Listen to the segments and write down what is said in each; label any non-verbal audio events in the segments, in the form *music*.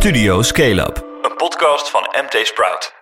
Studio Scale Up, een podcast van MT Sprout.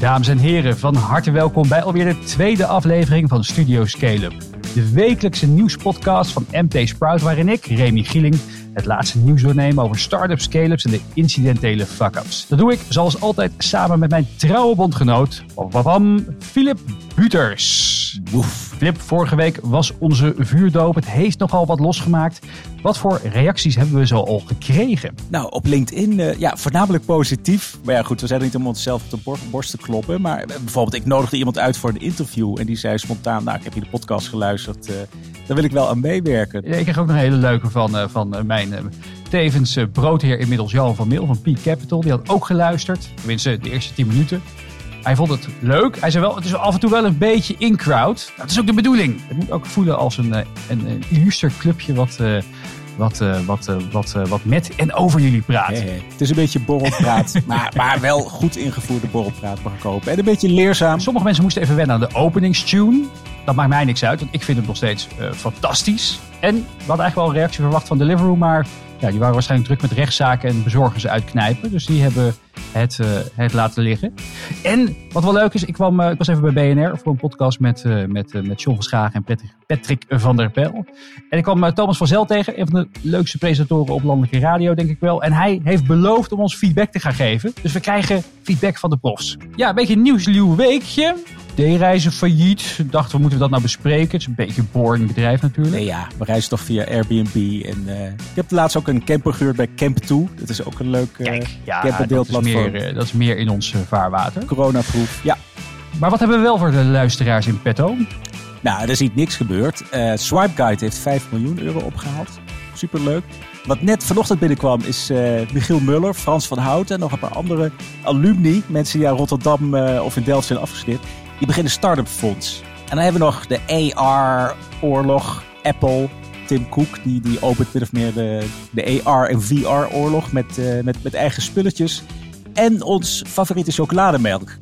Dames en heren, van harte welkom bij alweer de tweede aflevering van Studio Scale Up. De wekelijkse nieuwspodcast van MT Sprout, waarin ik, Remy Gieling, het laatste nieuws doorneem over start-up scale-ups en de incidentele fuck-ups. Dat doe ik zoals altijd samen met mijn trouwe bondgenoot, babam, Philip Buters. Woef. Flip, vorige week was onze vuurdoop. Het heeft nogal wat losgemaakt. Wat voor reacties hebben we zo al gekregen? Nou, op LinkedIn, uh, ja, voornamelijk positief. Maar ja, goed, we zijn er niet om onszelf op de borst te kloppen. Maar bijvoorbeeld, ik nodigde iemand uit voor een interview. En die zei spontaan, nou, ik heb hier de podcast geluisterd. Uh, daar wil ik wel aan meewerken. ik kreeg ook nog een hele leuke van, uh, van mijn tevens broodheer inmiddels Jan van Meel van Peak Capital. Die had ook geluisterd. Tenminste, de eerste 10 minuten. Hij vond het leuk. Hij zei wel, het is af en toe wel een beetje in-crowd. Dat is ook de bedoeling. Het moet ook voelen als een, een, een illuster clubje wat, uh, wat, uh, wat, uh, wat, wat met en over jullie praat. Hey, hey. Het is een beetje borrelpraat, *laughs* maar, maar wel goed ingevoerde borrelpraat mag kopen. En een beetje leerzaam. Sommige mensen moesten even wennen aan de openingstune. Dat maakt mij niks uit, want ik vind het nog steeds fantastisch. En we hadden eigenlijk wel een reactie verwacht van Deliveroo, maar ja, die waren waarschijnlijk druk met rechtszaken en bezorgers uitknijpen. Dus die hebben het, uh, het laten liggen. En wat wel leuk is, ik, kwam, uh, ik was even bij BNR voor een podcast met, uh, met, met John van Schagen en Patrick, Patrick van der Pel. En ik kwam Thomas van Zel tegen, een van de leukste presentatoren op landelijke radio, denk ik wel. En hij heeft beloofd om ons feedback te gaan geven. Dus we krijgen feedback van de profs. Ja, een beetje een nieuwsluw weekje. D-reizen failliet. Dachten we, moeten we dat nou bespreken? Het is een beetje een boring bedrijf natuurlijk. Nee, ja, we reizen toch via Airbnb. En, uh, ik heb laatst ook een camper gehuurd bij Camp 2. Dat is ook een leuk uh, Kijk, ja, camperdeelplatform. Dat, dat is meer in ons vaarwater. Coronaproof, ja. Maar wat hebben we wel voor de luisteraars in petto? Nou, er is niet niks gebeurd. Uh, Swipe Guide heeft 5 miljoen euro opgehaald. Superleuk. Wat net vanochtend binnenkwam is uh, Michiel Muller, Frans van Houten en nog een paar andere alumni. Mensen die aan Rotterdam uh, of in Delft zijn afgestudeerd. Die beginnen Startup Fonds. En dan hebben we nog de AR-oorlog, Apple, Tim Cook, die, die opent min of meer de, de AR- en VR-oorlog met, uh, met, met eigen spulletjes. En ons favoriete chocolademerk.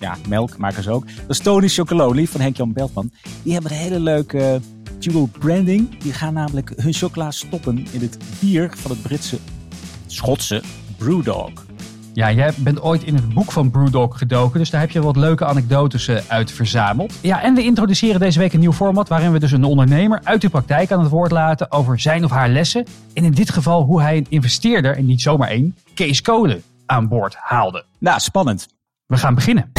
Ja, melk maken ze ook. Dat is Tony van Henk-Jan Beltman. Die hebben een hele leuke dual branding. Die gaan namelijk hun chocola stoppen in het bier van het Britse, Schotse Brewdog. Ja, jij bent ooit in het boek van Brewdog gedoken, dus daar heb je wat leuke anekdotes uit verzameld. Ja, en we introduceren deze week een nieuw format waarin we dus een ondernemer uit de praktijk aan het woord laten over zijn of haar lessen. En in dit geval hoe hij een investeerder, en niet zomaar één, Kees Kolen, aan boord haalde. Nou, spannend. We gaan beginnen.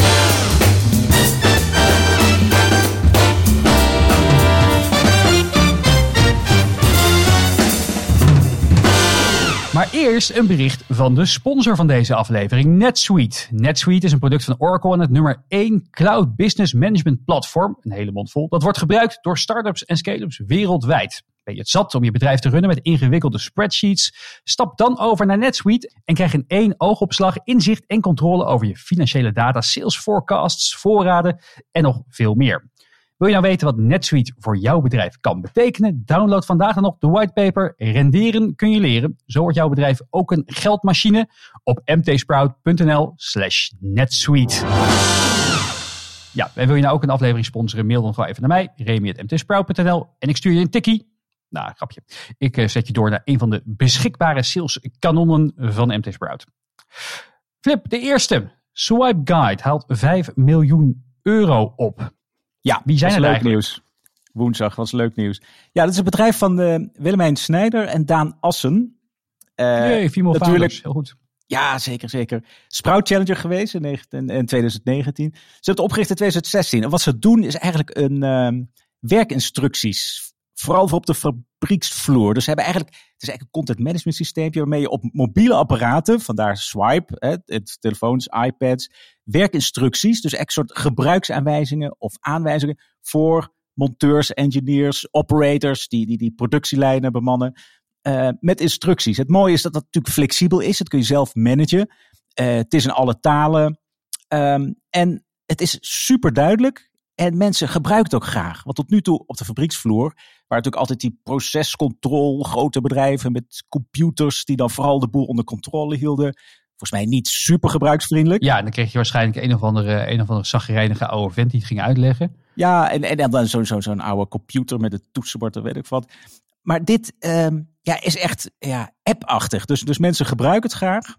Maar eerst een bericht van de sponsor van deze aflevering, NetSuite. NetSuite is een product van Oracle en het nummer 1 cloud business management platform, een hele mond vol, dat wordt gebruikt door startups en scale-ups wereldwijd. Ben je het zat om je bedrijf te runnen met ingewikkelde spreadsheets? Stap dan over naar NetSuite en krijg in één oogopslag inzicht en controle over je financiële data, sales forecasts, voorraden en nog veel meer. Wil je nou weten wat NetSuite voor jouw bedrijf kan betekenen? Download vandaag dan nog de whitepaper Renderen kun je leren. Zo wordt jouw bedrijf ook een geldmachine op mtsprout.nl slash netsuite. Ja, en wil je nou ook een aflevering sponsoren? Mail dan gewoon even naar mij, remy.mtsprout.nl en ik stuur je een tikkie. Nou, grapje. Ik uh, zet je door naar een van de beschikbare saleskanonnen van MT Sprout. Flip, de eerste. Swipe Guide haalt 5 miljoen euro op. Ja, wie zijn er leuk eigenlijk? nieuws. Woensdag was leuk nieuws. Ja, dat is het bedrijf van uh, Willemijn Snijder en Daan Assen. Uh, nee, female natuurlijk. Heel goed. Ja, zeker, zeker. Sprout Challenger geweest in, in 2019. Ze hebben het opgericht in 2016. En wat ze doen is eigenlijk een uh, werkinstructies. Vooral voor op de fabrieksvloer. Dus ze hebben eigenlijk, het is eigenlijk een content management systeem waarmee je op mobiele apparaten, vandaar swipe, hè, het, telefoons, iPads, werkinstructies, dus echt soort gebruiksaanwijzingen of aanwijzingen voor monteurs, engineers, operators die die, die productielijnen bemannen. Uh, met instructies. Het mooie is dat dat natuurlijk flexibel is. Dat kun je zelf managen. Uh, het is in alle talen. Um, en het is super duidelijk. En mensen gebruiken het ook graag. Want tot nu toe op de fabrieksvloer, waar natuurlijk altijd die procescontrole, grote bedrijven met computers die dan vooral de boel onder controle hielden. Volgens mij niet super gebruiksvriendelijk. Ja, en dan kreeg je waarschijnlijk een of andere, een of andere zagrijnige oude vent die het ging uitleggen. Ja, en, en dan zo'n zo, zo'n oude computer met het toetsenbord, weet ik wat. maar dit ehm, ja, is echt ja, app-achtig. Dus, dus mensen gebruiken het graag.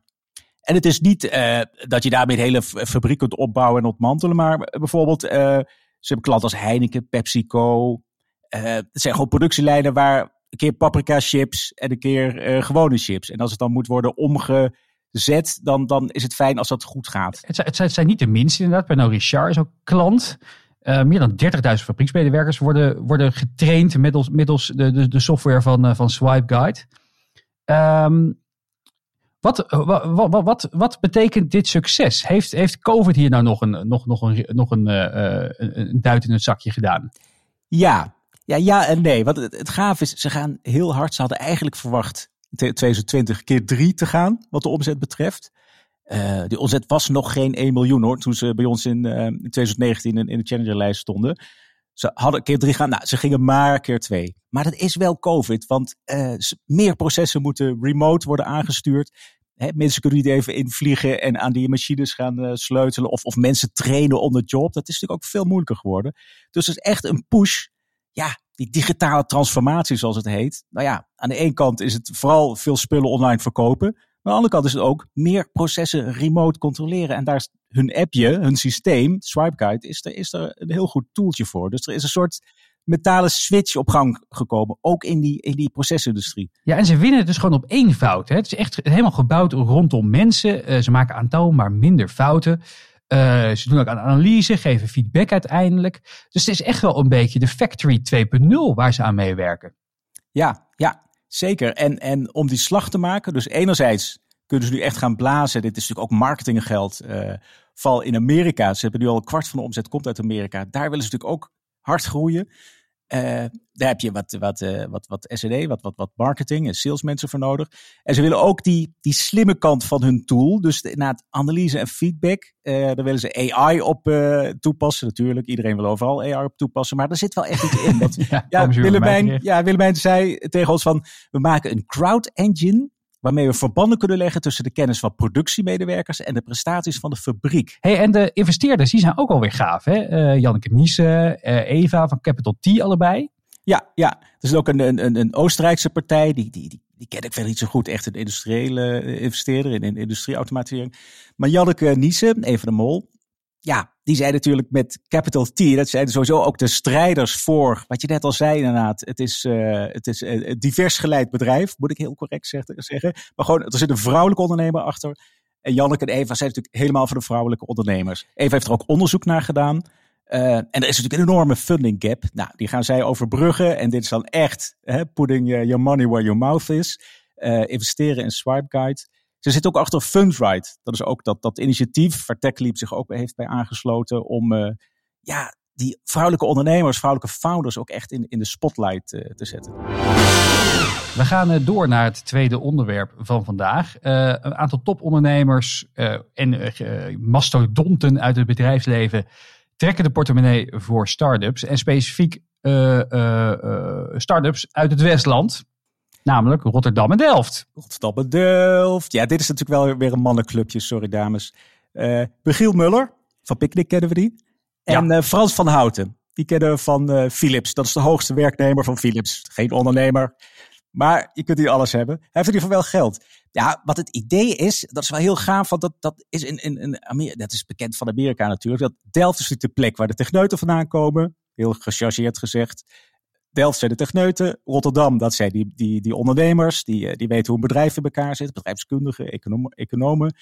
En het is niet uh, dat je daarmee een hele fabriek kunt opbouwen en ontmantelen. Maar bijvoorbeeld, uh, ze hebben klanten als Heineken, PepsiCo. Uh, het zijn gewoon productielijnen waar een keer paprika chips en een keer gewone chips. En als het dan moet worden omgezet, dan, dan is het fijn als dat goed gaat. Het zijn, het zijn niet de minste inderdaad. Pernod Richard is ook klant. Uh, meer dan 30.000 fabrieksmedewerkers worden, worden getraind middels, middels de, de, de software van, uh, van Swipe Guide. Um, wat, wat, wat, wat, wat, betekent dit succes? Heeft, heeft COVID hier nou nog een, nog, nog een, nog een, uh, een duit in het zakje gedaan? Ja, ja, ja en nee. Wat het, het gaaf is, ze gaan heel hard. Ze hadden eigenlijk verwacht 2020 keer drie te gaan, wat de omzet betreft. Uh, die omzet was nog geen 1 miljoen hoor, toen ze bij ons in, uh, in 2019 in, in de Challenger-lijst stonden. Ze hadden keer drie gaan, nou, ze gingen maar keer twee. Maar dat is wel COVID, want uh, meer processen moeten remote worden aangestuurd. Mensen kunnen niet even invliegen en aan die machines gaan sleutelen. Of, of mensen trainen on the job. Dat is natuurlijk ook veel moeilijker geworden. Dus het is echt een push. Ja, die digitale transformatie, zoals het heet. Nou ja, aan de ene kant is het vooral veel spullen online verkopen aan de andere kant is het ook meer processen remote controleren. En daar is hun appje, hun systeem, SwipeGuide, is er, is er een heel goed toeltje voor. Dus er is een soort metalen switch op gang gekomen. Ook in die, in die procesindustrie. Ja, en ze winnen dus gewoon op één fout. Hè? Het is echt helemaal gebouwd rondom mensen. Uh, ze maken aantoonbaar minder fouten. Uh, ze doen ook aan analyse, geven feedback uiteindelijk. Dus het is echt wel een beetje de Factory 2.0 waar ze aan meewerken. Ja, ja. Zeker. En, en om die slag te maken, dus enerzijds kunnen ze nu echt gaan blazen. Dit is natuurlijk ook marketinggeld. Uh, val in Amerika. Ze hebben nu al een kwart van de omzet komt uit Amerika. Daar willen ze natuurlijk ook hard groeien. Uh, daar heb je wat, wat, uh, wat, wat SED, wat, wat, wat marketing en salesmensen voor nodig. En ze willen ook die, die slimme kant van hun tool. Dus na het analyse en feedback. Uh, daar willen ze AI op toepassen. Natuurlijk, iedereen wil overal AI op toepassen. Maar er zit wel echt iets in. *laughs* Ja, Willemijn, ja, Willemijn zei tegen ons van... We maken een crowd engine waarmee we verbanden kunnen leggen tussen de kennis van productiemedewerkers en de prestaties van de fabriek. Hey, en de investeerders, die zijn ook alweer gaaf. Hè? Uh, Janneke Niesen, uh, Eva van Capital T allebei. Ja, ja. Er is ook een, een, een Oostenrijkse partij, die, die, die, die ken ik wel niet zo goed, echt een industriële eh, investeerder in, in industrieautomatisering. Maar Janneke Niesen, Eva de Mol, ja, die zei natuurlijk met Capital T, dat zijn sowieso ook de strijders voor, wat je net al zei inderdaad, het is, uh, het is een divers geleid bedrijf, moet ik heel correct zeggen. Maar gewoon, er zit een vrouwelijke ondernemer achter. En Janneke en Eva zijn natuurlijk helemaal voor de vrouwelijke ondernemers. Eva heeft er ook onderzoek naar gedaan. Uh, en er is natuurlijk een enorme funding gap. Nou, die gaan zij overbruggen. En dit is dan echt hè, putting your money where your mouth is. Investeren in Swipe Guide. Ze zit ook achter Fundride. Dat is ook dat, dat initiatief waar TechLeap zich ook heeft bij aangesloten om uh, ja, die vrouwelijke ondernemers, vrouwelijke founders ook echt in, in de spotlight uh, te zetten. We gaan uh, door naar het tweede onderwerp van vandaag. een aantal topondernemers en mastodonten uit het bedrijfsleven trekken de portemonnee voor start-ups. En specifiek start-ups uit het Westland. Namelijk Rotterdam en Delft. Rotterdam en Delft. Ja, dit is natuurlijk wel weer een mannenclubje. Sorry dames. Uh, Michiel Muller, van Picnic kennen we die. En ja. uh, Frans van Houten. Die kennen we van uh, Philips. Dat is de hoogste werknemer van Philips. Geen ondernemer. Maar je kunt hier alles hebben. Hij heeft in ieder geval wel geld. Ja, wat het idee is, dat is wel heel gaaf. Want dat, dat is in, in, in Amerika, dat is bekend van Amerika natuurlijk. Dat Delft is natuurlijk de plek waar de techneuten vandaan komen. Heel gechargeerd gezegd. Delft zijn de techneuten. Rotterdam, dat zijn die, die, die ondernemers. Die, eh, die weten hoe een bedrijf in elkaar zit. Bedrijfskundigen, economen. economen.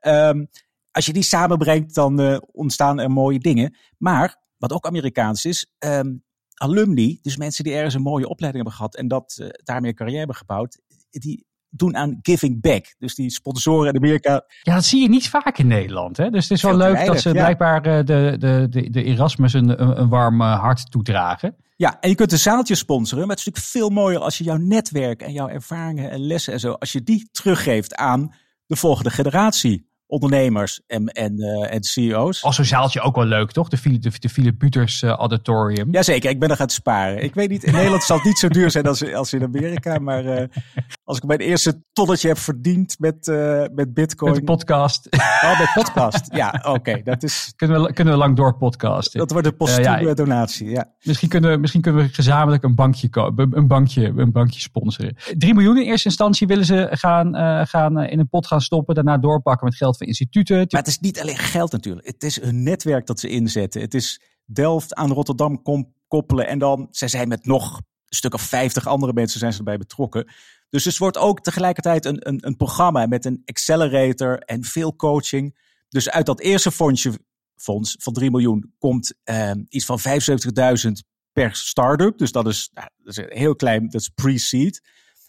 Um, als je die samenbrengt, dan uh, ontstaan er mooie dingen. Maar, wat ook Amerikaans is, um, alumni, dus mensen die ergens een mooie opleiding hebben gehad en dat uh, daarmee een carrière hebben gebouwd, die doen aan giving back. Dus die sponsoren in Amerika. Ja, dat zie je niet vaak in Nederland. Hè? Dus het is wel leuk dat ze ja. blijkbaar de, de, de, de Erasmus een, een warm hart toedragen. Ja, en je kunt een zaaltje sponsoren, maar het is natuurlijk veel mooier als je jouw netwerk en jouw ervaringen en lessen en zo, als je die teruggeeft aan de volgende generatie ondernemers en, en, uh, en CEO's. Als een zaaltje ook wel leuk, toch? De Philip, de, de Philip Buters uh, Auditorium. Jazeker, ik ben er gaan sparen. Ik weet niet, in Nederland zal het niet zo duur zijn als, als in Amerika, maar uh, Als ik mijn eerste tonnetje heb verdiend met, uh, met bitcoin. Met de podcast. Oh, met podcast. Ja, oké. dat is... *laughs* Kunnen we, kunnen we lang door podcasten. Dat wordt een postume uh, ja, donatie, ja. Misschien kunnen, misschien kunnen we gezamenlijk een bankje, een bankje, een bankje sponsoren. 3 miljoen in eerste instantie willen ze gaan, uh, gaan in een pot gaan stoppen. Daarna doorpakken met geld van instituten. Maar het is niet alleen geld natuurlijk. Het is een netwerk dat ze inzetten. Het is Delft aan Rotterdam koppelen. En dan, zij zijn met nog stuk of 50 andere mensen zijn ze erbij betrokken. Dus het wordt ook tegelijkertijd een, een, een programma met een accelerator en veel coaching. Dus uit dat eerste fondsje, fonds van 3 miljoen komt eh, iets van 75.000 per start-up. Dus dat is, nou, heel klein, dat is pre-seed.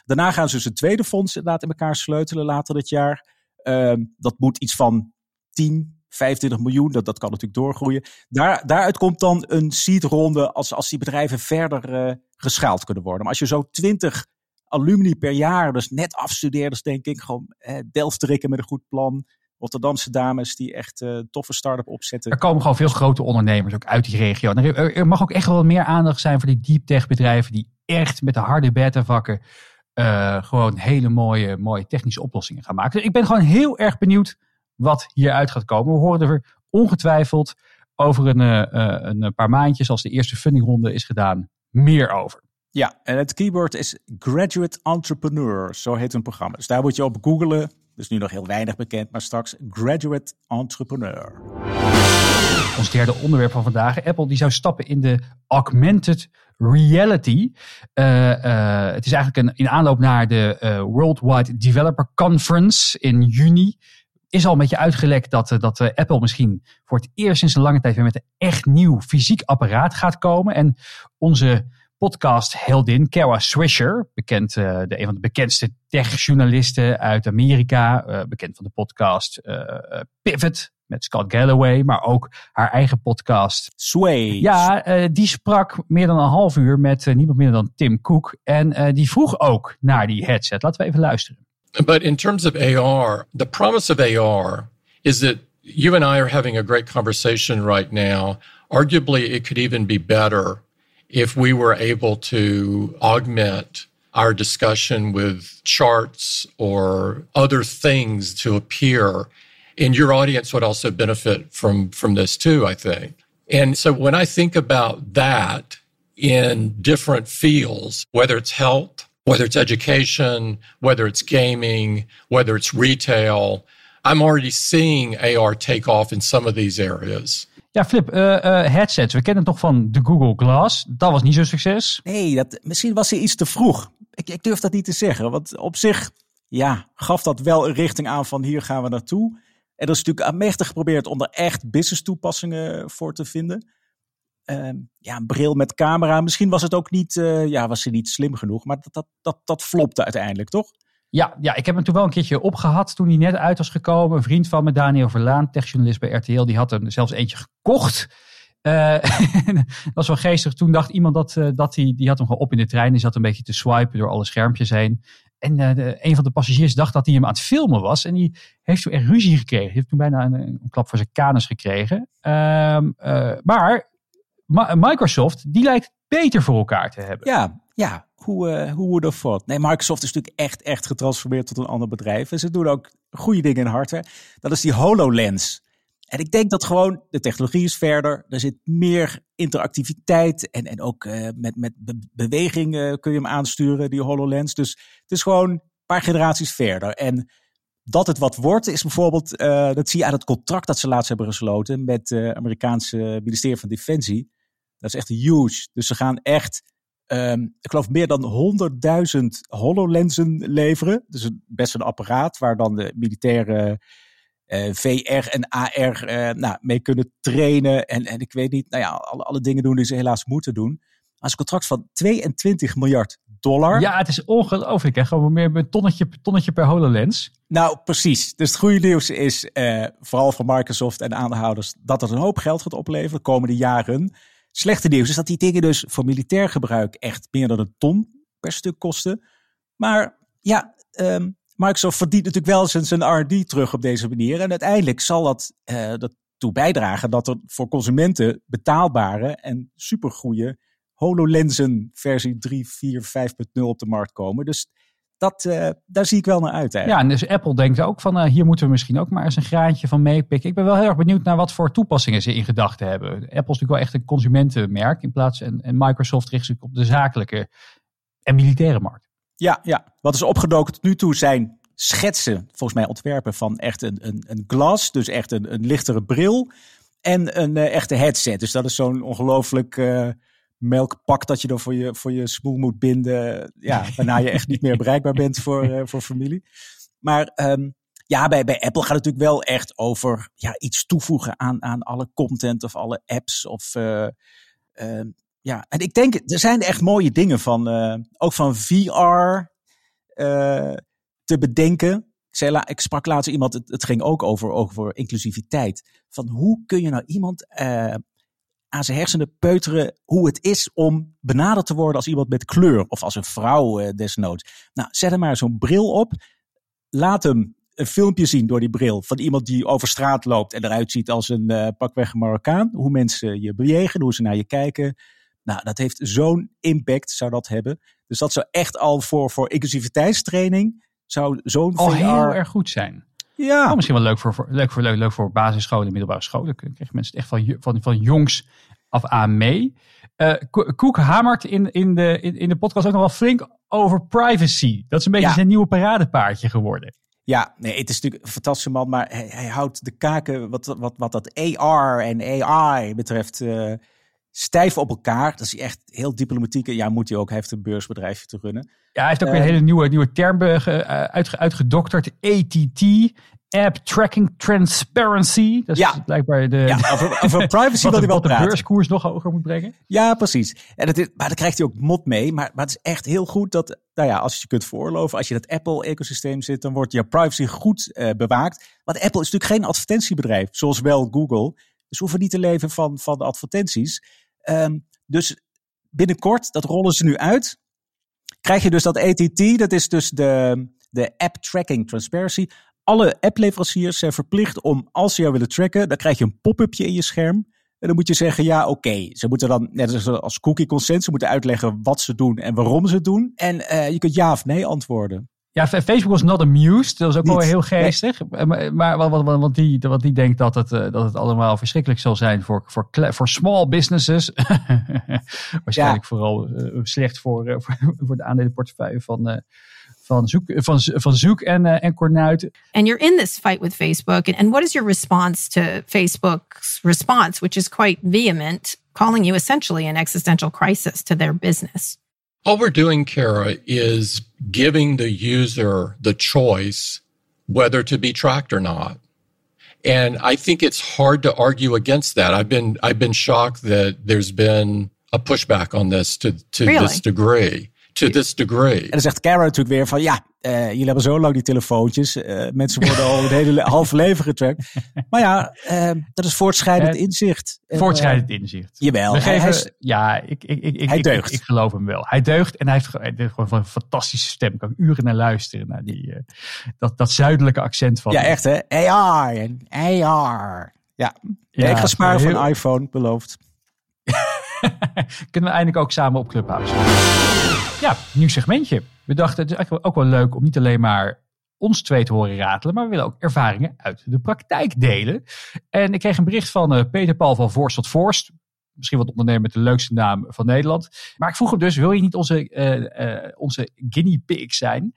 Daarna gaan ze dus een tweede fonds inderdaad in elkaar sleutelen later dit jaar. Uh, dat moet iets van 10, 25 miljoen, dat, dat kan natuurlijk doorgroeien. Daar, daaruit komt dan een seed-ronde als, als die bedrijven verder uh, geschaald kunnen worden. Maar als je zo 20 alumni per jaar, dus net afstudeerders denk ik, gewoon eh, Delftrikken met een goed plan. Rotterdamse dames die echt uh, toffe start-up opzetten. Er komen gewoon veel grote ondernemers ook uit die regio. Er, mag ook echt wel meer aandacht zijn voor die deep tech bedrijven die echt met de harde beta vakken uh, gewoon hele mooie, mooie technische oplossingen gaan maken. Dus ik ben gewoon heel erg benieuwd wat hieruit gaat komen. We horen er ongetwijfeld over een, uh, een paar maandjes, als de eerste fundingronde is gedaan, meer over. Ja, en het keyword is Graduate Entrepreneur, zo heet een programma. Dus daar moet je op googlen. Dus nu nog heel weinig bekend, maar straks Graduate Entrepreneur. Ons derde onderwerp van vandaag. Apple die zou stappen in de augmented reality. Uh, uh, het is eigenlijk een, in aanloop naar de uh, Worldwide Developer Conference in juni. Is al een beetje uitgelekt dat, dat Apple misschien voor het eerst sinds een lange tijd weer met een echt nieuw fysiek apparaat gaat komen. En onze podcastheldin Kara Swisher, bekend, uh, de, een van de bekendste techjournalisten uit Amerika, uh, bekend van de podcast Pivot met Scott Galloway, maar ook haar eigen podcast Sway. Ja, die sprak meer dan een half uur met niemand minder dan Tim Cook en die vroeg ook naar die headset. Laten we even luisteren. But in terms of AR, the promise of AR is that you and I are having a great conversation right now. Arguably, it could even be better if we were able to augment our discussion with charts or other things to appear and your audience would also benefit from from this too i think and so when i think about that in different fields whether it's health whether it's education whether it's gaming whether it's retail i'm already seeing ar take off in some of these areas Ja, Flip, uh, uh, headsets. We kennen het toch van de Google Glass. Dat was niet zo'n succes. Nee, dat, misschien was hij iets te vroeg. Ik, ik durf dat niet te zeggen. Want op zich ja, gaf dat wel een richting aan van hier gaan we naartoe. En er is natuurlijk aanmächtig geprobeerd om er echt business toepassingen voor te vinden. Uh, ja, een bril met camera. Misschien was het ook niet, uh, ja, was hij niet slim genoeg. Maar dat, dat, dat, dat flopte uiteindelijk, toch? Ja, ja, ik heb hem toen wel een keertje opgehad toen hij net uit was gekomen. Een vriend van me, Daniel Verlaan, techjournalist bij RTL, die had er zelfs eentje gekocht. Uh, *laughs* dat was wel geestig. Toen dacht iemand dat, uh, dat hij, die had hem gewoon op in de trein. Die zat een beetje te swipen door alle schermpjes heen. En een van de passagiers dacht dat hij hem aan het filmen was. En die heeft toen echt ruzie gekregen. heeft toen bijna een, een klap voor zijn kanus gekregen. Ehm, maar Microsoft, die lijkt beter voor elkaar te hebben. Ja, ja, hoe, uh, hoe would have thought? Nee, Microsoft is natuurlijk echt, echt getransformeerd tot een ander bedrijf. En ze doen ook goede dingen in hardware. Dat is die HoloLens. En ik denk dat gewoon de technologie is verder. Er zit meer interactiviteit en, en ook uh, met, met be beweging kun je hem aansturen, die HoloLens. Dus het is gewoon een paar generaties verder. En dat het wat wordt, is bijvoorbeeld, uh, dat zie je aan het contract dat ze laatst hebben gesloten met het Amerikaanse ministerie van Defensie. Dat is echt huge. Dus ze gaan echt Um, ik geloof meer dan 100.000 HoloLensen leveren. Dus best een apparaat waar dan de militaire uh, VR en AR uh, nou, mee kunnen trainen. En, en ik weet niet, nou ja, alle, alle dingen doen die ze helaas moeten doen. Als een contract van 22 miljard dollar. Ja, het is ongelooflijk. Hè? Gewoon meer een tonnetje, tonnetje per HoloLens. Nou, precies. Dus het goede nieuws is, uh, vooral voor Microsoft en aandeelhouders, dat het een hoop geld gaat opleveren de komende jaren. Slechte nieuws is dat die dingen dus voor militair gebruik echt meer dan een ton per stuk kosten. Maar ja, um, Microsoft verdient natuurlijk wel zijn, zijn R&D terug op deze manier. En uiteindelijk zal dat uh, ertoe bijdragen dat er voor consumenten betaalbare en supergoeie HoloLensen versie 3, 4, 5.0 op de markt komen. Dus dat, uh, daar zie ik wel naar uit. Eigenlijk. Ja, en dus Apple denkt ook van uh, hier moeten we misschien ook maar eens een graantje van meepikken. Ik ben wel heel erg benieuwd naar wat voor toepassingen ze in gedachten hebben. Apple is natuurlijk wel echt een consumentenmerk in plaats en, en Microsoft richt zich op de zakelijke en militaire markt. Ja, ja, wat is opgedoken tot nu toe zijn schetsen, volgens mij ontwerpen van echt een, een, een glas, dus echt een, een lichtere bril en een uh, echte headset. Dus dat is zo'n ongelooflijk melkpak dat je dan voor je, voor je smoel moet binden. Ja, waarna je echt niet meer bereikbaar bent voor, uh, voor familie. Maar um, ja, bij, bij Apple gaat het natuurlijk wel echt over ja, iets toevoegen aan, aan alle content of alle apps. Of, uh, ja, en ik denk, er zijn echt mooie dingen van, ook van VR te bedenken. Ik, sprak laatst iemand, het, ging ook over, over inclusiviteit. Van hoe kun je nou iemand aan zijn hersenen peuteren hoe het is om benaderd te worden als iemand met kleur of als een vrouw uh, desnoods. Nou, zet hem maar zo'n bril op. Laat hem een filmpje zien door die bril van iemand die over straat loopt en eruit ziet als een uh, pakweg Marokkaan. Hoe mensen je bewegen, hoe ze naar je kijken. Nou, dat heeft zo'n impact, zou dat hebben. Dus dat zou echt al voor, voor inclusiviteitstraining zou zo'n Al heel erg goed zijn. Ja. Oh, misschien wel leuk voor, voor, leuk voor, leuk, leuk voor basisscholen en middelbare scholen. Dan krijgen mensen het echt van, van, van jongs af aan mee. Uh, Koek hamert in, in, de, in, in de podcast ook nog wel flink over privacy. Dat is een beetje Ja. zijn nieuwe paradepaardje geworden. Ja, nee, het is natuurlijk een fantastische man, maar hij, hij houdt de kaken wat, wat, wat dat AR en AI betreft eh, stijf op elkaar. Dat is echt heel diplomatiek. En ja, moet hij ook. Hij heeft een beursbedrijfje te runnen. Ja, hij heeft ook weer Eh. een hele nieuwe, nieuwe term eh, eh, uitge- uitgedokterd. ATT, App Tracking Transparency. Dat is Ja. blijkbaar de, Ja, over, over *laughs* privacy wat, wil hij wel wat de praten. beurskoers nog hoger moet brengen. Ja, precies. En dat is, maar dan krijgt hij ook mot mee. Maar, maar het is echt heel goed dat, nou ja, als je je kunt veroorloven, als je in het Apple-ecosysteem zit, dan wordt je privacy goed eh, bewaakt. Want Apple is natuurlijk geen advertentiebedrijf, zoals wel Google. Dus hoeven niet te leven van, van de advertenties. Ehm, dus binnenkort, dat rollen ze nu uit, krijg je dus dat ATT, dat is dus de, de App Tracking Transparency. Alle appleveranciers zijn verplicht om, als ze jou willen tracken, dan krijg je een pop-upje in je scherm. En dan moet je zeggen, ja, oké. Ze moeten dan, net als, cookie consent, ze moeten uitleggen wat ze doen en waarom ze het doen. En eh, je kunt ja of nee antwoorden. Ja, Facebook was not amused. Dat was ook wel Niet. heel geestig. Maar, maar want, want, want, die, want die denkt dat het, eh, dat het allemaal verschrikkelijk zal zijn voor, voor, voor small businesses. *laughs* Waarschijnlijk vooral eh, slecht voor, eh, *laughs* voor, voor de aandelenportefeuille van, eh, van, Zoek, van, van Zoek en, eh, en Cornuit. and you're in this fight with Facebook. And what is your response to Facebook's response, which is quite vehement, calling you essentially an existential crisis to their business? All we're doing, Kara, is giving the user the choice whether to be tracked or not. And I think it's hard to argue against that. I've been I've been shocked that there's been a pushback on this to to Really? this degree. To this degree. En dan zegt Kara natuurlijk weer van, ja, eh, jullie hebben zo lang die telefoontjes. eh, mensen worden al een hele le- *laughs* halve leven getrackt. Maar ja, eh, dat is voortschrijdend inzicht. En, Voortschrijdend inzicht. jawel, We geven, hij is- ja, ik, ik, ik, ik, Hij ik- deugt. Ik, ik geloof hem wel. Hij deugt en hij heeft, ge- hij heeft gewoon een fantastische stem. Ik kan uren naar luisteren. Naar die, eh, dat, dat zuidelijke accent van ja, echt hè. AR en AR. Ja, ja, ik ga sparen heel- van een iPhone, beloofd. *laughs* Kunnen we eindelijk ook samen op Clubhouse. Ja, nieuw segmentje. We dachten het is eigenlijk ook wel leuk om niet alleen maar ons twee te horen ratelen, maar we willen ook ervaringen uit de praktijk delen. En ik kreeg een bericht van eh, Peter Paul van Voorst tot Voorst. Misschien wat ondernemer met de leukste naam van Nederland. Maar ik vroeg hem dus, wil je niet onze, eh, eh, onze guinea pig zijn?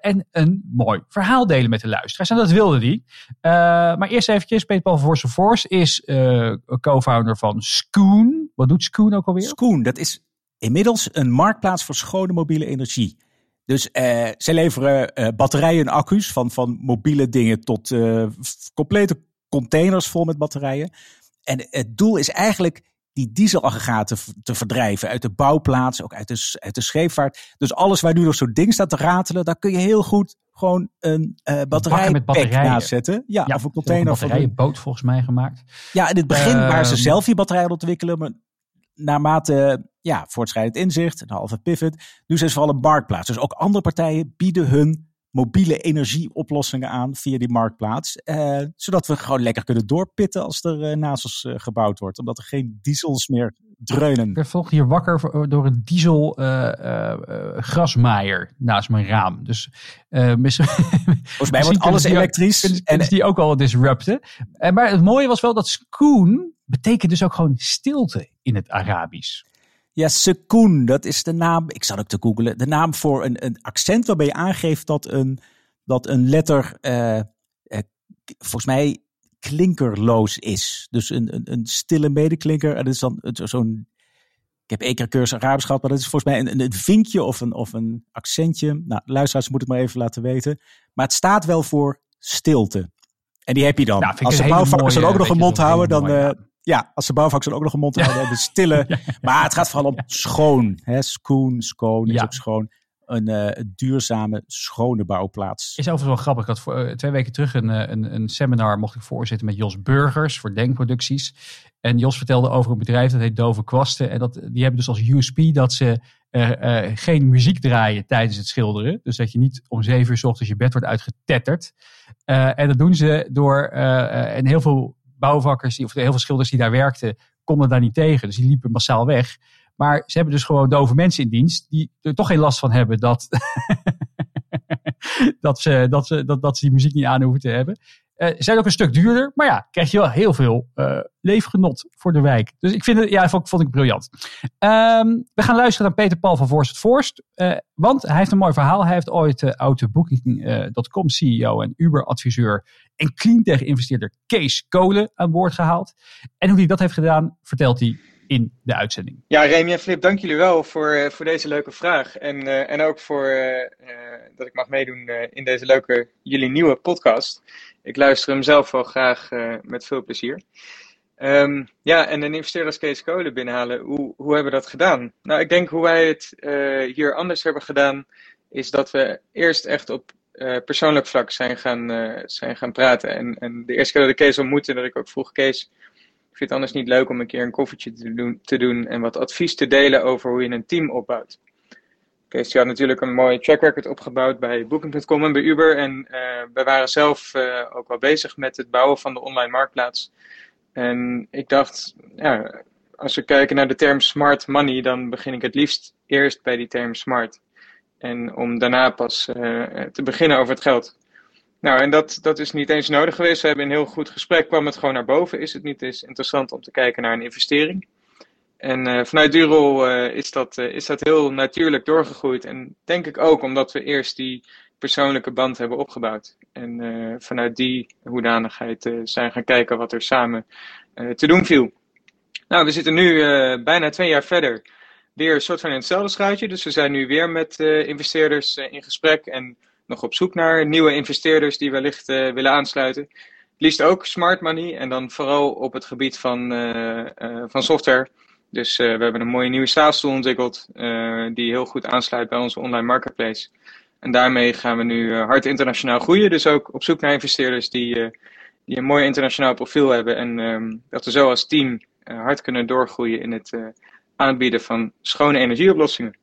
En een mooi verhaal delen met de luisteraars. En dat wilde hij. Maar eerst eventjes, Peter Paul van Voorst tot Voorst is co-founder van Scoon. Wat doet Scoon ook alweer? Scoon, dat is inmiddels een marktplaats voor schone mobiele energie. Dus eh, zij leveren eh, batterijen en accu's van, van mobiele dingen tot eh, complete containers vol met batterijen. En het doel is eigenlijk die dieselaggregaten te verdrijven uit de bouwplaats, ook uit de, uit de scheepvaart. Dus alles waar nu nog zo'n ding staat te ratelen, daar kun je heel goed gewoon een batterij met batterijen. naast zetten. Ja, of een ze container een batterijenboot volgens mij gemaakt. ja, in het begin waren ze Ehm. zelf die batterijen ontwikkelen, maar naarmate ja, voortschrijdend inzicht, een halve pivot, nu zijn ze vooral een marktplaats. Dus ook andere partijen bieden hun mobiele energieoplossingen aan via die marktplaats. eh, zodat we gewoon lekker kunnen doorpitten als er eh, naast ons eh, gebouwd wordt. Omdat er geen diesels meer dreunen. Ik werd vanochtend hier wakker door een diesel uh, uh, grasmaaier naast mijn raam. Dus *laughs* uh, Volgens mij wordt alles elektrisch. en en die ook al disrupten. En, maar het mooie was wel dat skoon betekent dus ook gewoon stilte in het Arabisch. Ja, sekoen, dat is de naam. Ik zal ook te googelen. De naam voor een, een accent waarbij je aangeeft dat een, dat een letter volgens mij klinkerloos is. Dus een, een, een stille medeklinker. En dat is dan zo'n. Ik heb één keer cursus Arabisch gehad, maar dat is volgens mij een, een vinkje of een, of een accentje. Nou, luisteraars moeten het maar even laten weten. Maar het staat wel voor stilte. En die heb je dan. als de bouwvakkers dan ook nog een mond houden, dan. Uh, ja, als de bouwvakkers dan ook nog een mond houden, de stille. *laughs* Maar het gaat vooral om schoon. Hè? Schoon, schoon is ook schoon een uh, duurzame, schone bouwplaats. Is overigens wel grappig. Ik had voor, uh, twee weken terug een, eh, een, een, seminar mocht ik voorzitten met Jos Burgers voor Denkproducties. En Jos vertelde over een bedrijf dat heet Dove Kwasten. En dat, die hebben dus als USP dat ze uh, geen muziek draaien tijdens het schilderen. Dus dat je niet om zeven uur s ochtends je bed wordt uitgetetterd. en dat doen ze door, en heel veel bouwvakkers, of heel veel schilders die daar werkten, konden daar niet tegen. Dus die liepen massaal weg. Maar ze hebben dus gewoon dove mensen in dienst die er toch geen last van hebben dat, *laughs* dat, ze, dat, ze, dat, dat ze die muziek niet aan hoeven te hebben. Uh, zijn ook een stuk duurder, maar ja, krijg je wel heel veel uh, leefgenot voor de wijk. Dus ik vind het, ja, vond, vond ik briljant. Um, we gaan luisteren naar Peter Paul van Voorst Forst, uh, want hij heeft een mooi verhaal. Hij heeft ooit uh, Autobooking.com CEO en Uber-adviseur en cleantech-investeerder Kees Kolen aan boord gehaald. En hoe hij dat heeft gedaan, vertelt hij in de uitzending. Ja, Remy en Flip, dank jullie wel voor, uh, voor deze leuke vraag. En, uh, en ook voor uh, dat ik mag meedoen in deze leuke, jullie nieuwe podcast. Ik luister hem zelf wel graag met veel plezier. Um, ja, en een investeerder als Kees Kolen binnenhalen, hoe, hoe hebben we dat gedaan? Nou, ik denk hoe wij het hier anders hebben gedaan, is dat we eerst echt op persoonlijk vlak zijn gaan, zijn gaan praten. En, en de eerste keer dat ik Kees ontmoette, dat ik ook vroeg, Kees vind het anders niet leuk om een keer een koffietje te doen, te doen en wat advies te delen over hoe je een team opbouwt. Kees had natuurlijk een mooie track record opgebouwd bij Booking.com en bij Uber. En uh, we waren zelf uh, ook wel bezig met het bouwen van de online marktplaats. En ik dacht, ja, als we kijken naar de term smart money, dan begin ik het liefst eerst bij die term smart. En om daarna pas uh, te beginnen over het geld. Nou, en dat, dat is niet eens nodig geweest. We hebben een heel goed gesprek, kwam het gewoon naar boven. Is het niet eens interessant om te kijken naar een investering? En uh, vanuit Durol uh, is, dat, uh, is dat heel natuurlijk doorgegroeid. En denk ik ook omdat we eerst die persoonlijke band hebben opgebouwd. En vanuit die hoedanigheid zijn gaan kijken wat er samen te doen viel. Nou, we zitten nu bijna twee jaar verder. Weer een soort van in hetzelfde schuitje. Dus we zijn nu weer met investeerders in gesprek. En nog op zoek naar nieuwe investeerders die wellicht uh, willen aansluiten. Liefst ook smart money en dan vooral op het gebied van, uh, uh, van software. Dus we hebben een mooie nieuwe SaaS-tool ontwikkeld die heel goed aansluit bij onze online marketplace. En daarmee gaan we nu hard internationaal groeien. Dus ook op zoek naar investeerders die, die een mooi internationaal profiel hebben. En um, dat we zo als team hard kunnen doorgroeien in het aanbieden van schone energieoplossingen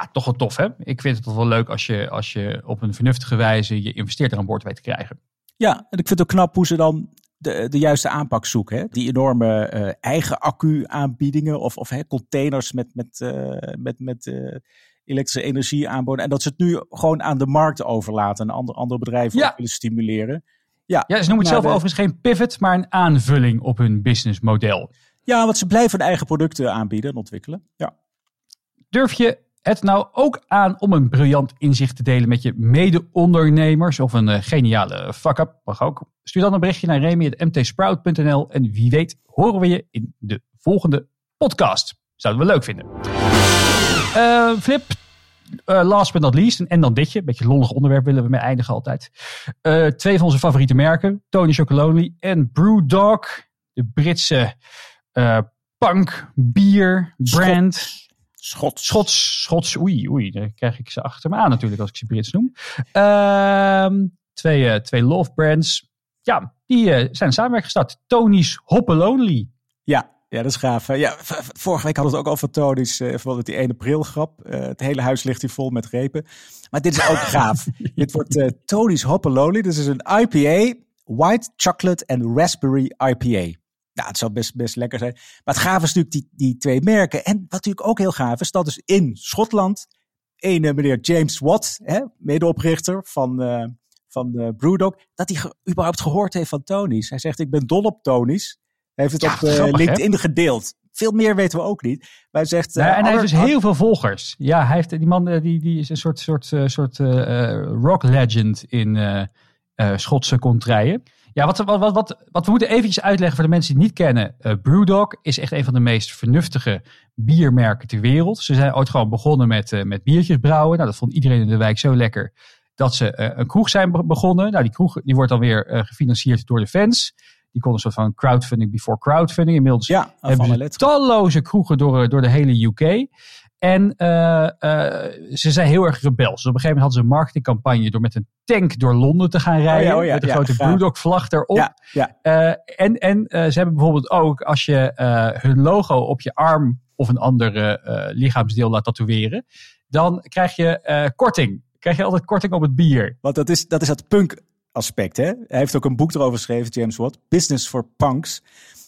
ja, toch wel tof hè. Ik vind het toch wel leuk als je, als je op een vernuftige wijze je investeerder aan boord weet te krijgen. Ja, en ik vind het ook knap hoe ze dan de, de juiste aanpak zoeken. Hè? Die enorme uh, eigen accu-aanbiedingen of, of hè, containers met, met, uh, met, met uh, elektrische energie aanboden. En dat ze het nu gewoon aan de markt overlaten en andere, andere bedrijven ja. willen stimuleren. Ja, ja ze noemen het zelf de... overigens geen pivot, maar een aanvulling op hun businessmodel. Ja, want ze blijven hun eigen producten aanbieden en ontwikkelen. Ja. Durf je het nou ook aan om een briljant inzicht te delen met je mede-ondernemers of een uh, geniale fuck-up? Mag ook. Stuur dan een berichtje naar remy.mtsprout.nl en wie weet horen we je in de volgende podcast. Zouden we leuk vinden. Uh, Flip, uh, last but not least, en dan ditje, een beetje lollig onderwerp willen we mee eindigen altijd. twee van onze favoriete merken, Tony Chocolonely en Brewdog, de Britse punk bier brand. Schots. Schots, Schots, oei, oei, dan krijg ik ze achter me aan natuurlijk als ik ze Brits noem. Uh, twee, uh, twee love brands. Ja, die uh, zijn samenwerking gestart. Tony's Hoppelonely. Ja, ja, dat is gaaf. Ja, vorige week hadden we het ook over Tony's, uh, van die 1 april grap. het hele huis ligt hier vol met repen. Maar dit is ook *laughs* gaaf. dit wordt Tony's Hoppelonely. Dit is een IPA, White Chocolate and Raspberry IPA. Nou, het zou best, best lekker zijn. Maar het gaaf is natuurlijk die, die twee merken. En wat natuurlijk ook heel gaaf is, dat is in Schotland. Een meneer James Watt, hè, medeoprichter van, uh, van uh, Brewdog, dat hij ge überhaupt gehoord heeft van Tony's. Hij zegt, ik ben dol op Tony's. Hij heeft het Ja, op uh, grappig, LinkedIn gedeeld. Veel meer weten we ook niet. Maar hij zegt... Ja, en hij heeft dus heel veel volgers. Ja, hij heeft, die man eh, die, die is een soort, soort, eh, soort eh, eh, rock legend in eh, eh, Schotse contraien. Ja, wat, wat, wat, wat, wat we moeten eventjes uitleggen voor de mensen die het niet kennen. Eh, Brewdog is echt een van de meest vernuftige biermerken ter wereld. Ze zijn ooit gewoon begonnen met, eh, met biertjes brouwen. Nou, dat vond iedereen in de wijk zo lekker dat ze eh, een kroeg zijn be- begonnen. Nou, die kroeg die wordt dan weer gefinancierd door de fans. Die kon een soort van crowdfunding before crowdfunding. Inmiddels Ja, hebben ze talloze kroegen door, door de hele UK. En eh, eh, ze zijn heel erg rebels. Dus op een gegeven moment hadden ze een marketingcampagne door met een tank door Londen te gaan rijden. oh ja, met een ja, grote. Brewdog vlag erop. En en eh, ze hebben bijvoorbeeld ook, als je hun logo op je arm of een ander lichaamsdeel laat tatoeëren, dan krijg je korting. Krijg je altijd korting op het bier. Want dat is dat, is dat punk aspect. Hè? Hij heeft ook een boek erover geschreven, James Watt. Business for Punks.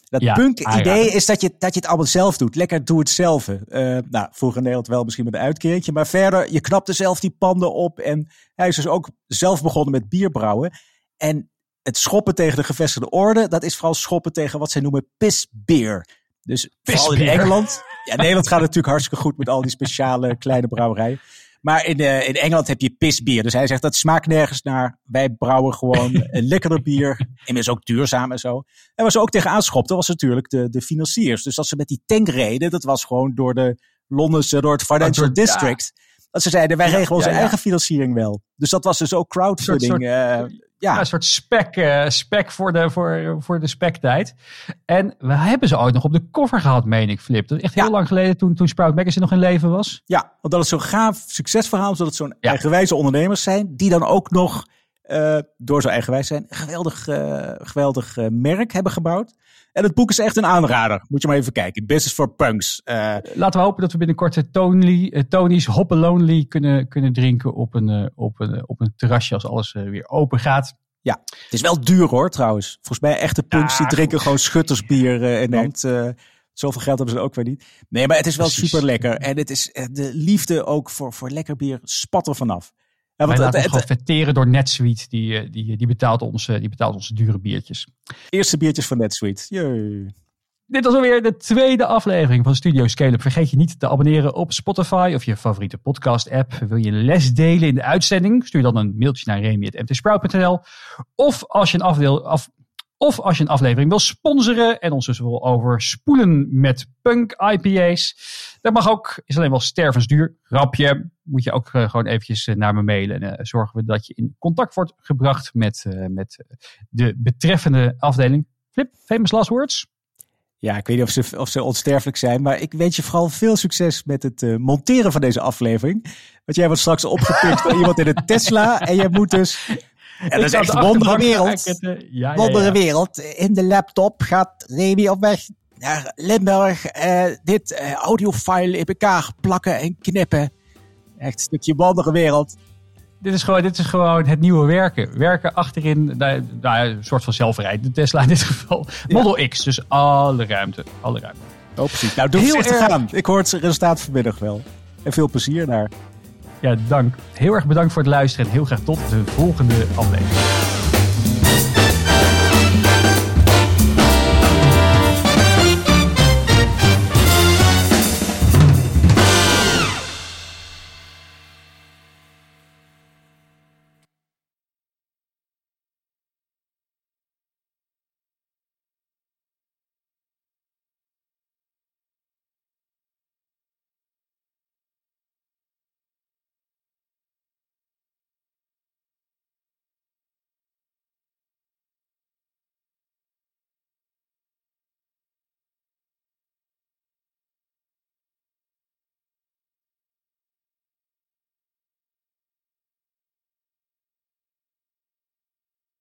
Dat Ja, punk idee aanrader. is dat je, dat je het allemaal zelf doet. Lekker doe het zelf. Eh, nou, vroeger in Nederland wel misschien met een uitkeertje. Maar verder, je knapte zelf die panden op. En hij is dus ook zelf begonnen met bierbrouwen. En het schoppen tegen de gevestigde orde, dat is vooral schoppen tegen wat zij noemen pisbeer. Dus vooral in. Engeland. Ja, in Nederland gaat het natuurlijk hartstikke goed met al die speciale kleine brouwerijen. Maar in, eh, in Engeland heb je pisbier. Dus hij zegt dat smaakt nergens naar. Wij brouwen gewoon *laughs* een lekkerder bier. Inmiddels ook duurzaam en zo. En waar ze ook tegenaan schopten was natuurlijk de, de financiers. Dus als ze met die tank reden, dat was gewoon door de Londense, door het Financial door- ja. Dat ze zeiden, wij regelen onze eigen financiering wel. Dus dat was dus ook crowdfunding. soort- eh, Ja, ja, een soort spec, eh, spec voor, de, voor, voor de spektijd. En we hebben ze ooit nog op de cover gehad, meen ik, Flip. Dat is echt heel lang geleden toen, toen Sprout Magazine nog in leven was. ja, omdat het zo'n gaaf succesverhaal is. Dat het zo'n eigenwijze ondernemers zijn. Die dan ook nog, eh, door zo eigenwijs zijn, geweldig, eh, geweldig eh, merk hebben gebouwd. En het boek is echt een aanrader. Moet je maar even kijken. Business for Punks. Laten we hopen dat we binnenkort Tony, Tony's Hop Lonely kunnen, kunnen drinken op een, op, een, op een terrasje als alles weer open gaat. Het is wel duur hoor, trouwens. Volgens mij echte punks Ja, die drinken goed. gewoon schuttersbier in. Nederland. Zoveel geld hebben ze ook weer niet. Nee, maar het is wel Precies. super lekker. En het is de liefde ook voor, voor lekker bier spat er vanaf. Ja, Wij want laten het, ons het, gewoon vetteren door NetSuite. Die, eh, die, die, betaalt ons, eh, die betaalt onze dure biertjes. eerste biertjes van NetSuite. Jee. Dit was alweer de tweede aflevering van Studio Scale-up. Vergeet je niet te abonneren op Spotify of je favoriete podcast-app. Wil je les delen in de uitzending? Stuur dan een mailtje naar remy.mtsprout.nl. Of als je een afdeel... Af, of als je een aflevering wil sponsoren en ons dus wil overspoelen met punk IPA's. Dat mag ook, is alleen wel stervensduur. Rapje, moet je ook eh, gewoon eventjes eh, naar me mailen. En eh, zorgen we dat je in contact wordt gebracht met, met de betreffende afdeling. Flip, famous last words? Ja, ik weet niet of ze, of ze onsterfelijk zijn, maar ik wens je vooral veel succes met het monteren van deze aflevering. Want jij wordt straks opgepikt door iemand in een Tesla en je moet dus... Ja, dat is echt een wondere wereld. Ja, Wondere wereld. In de laptop gaat Remy op weg naar Limburg. eh, dit eh, audiofile in elkaar plakken en knippen. Echt een stukje wondere wereld. Dit is, gewoon, dit is gewoon het nieuwe werken. Werken achterin, nou, nou, een soort van zelfrijdende Tesla in dit geval. Model X, dus alle ruimte. Alle ruimte. Oh, precies. Nou, doe Heel heel erg- gaan. Ik hoor het resultaat vanmiddag wel. En veel plezier daar. Ja, dank. Heel erg bedankt voor het luisteren en heel graag tot de volgende aflevering.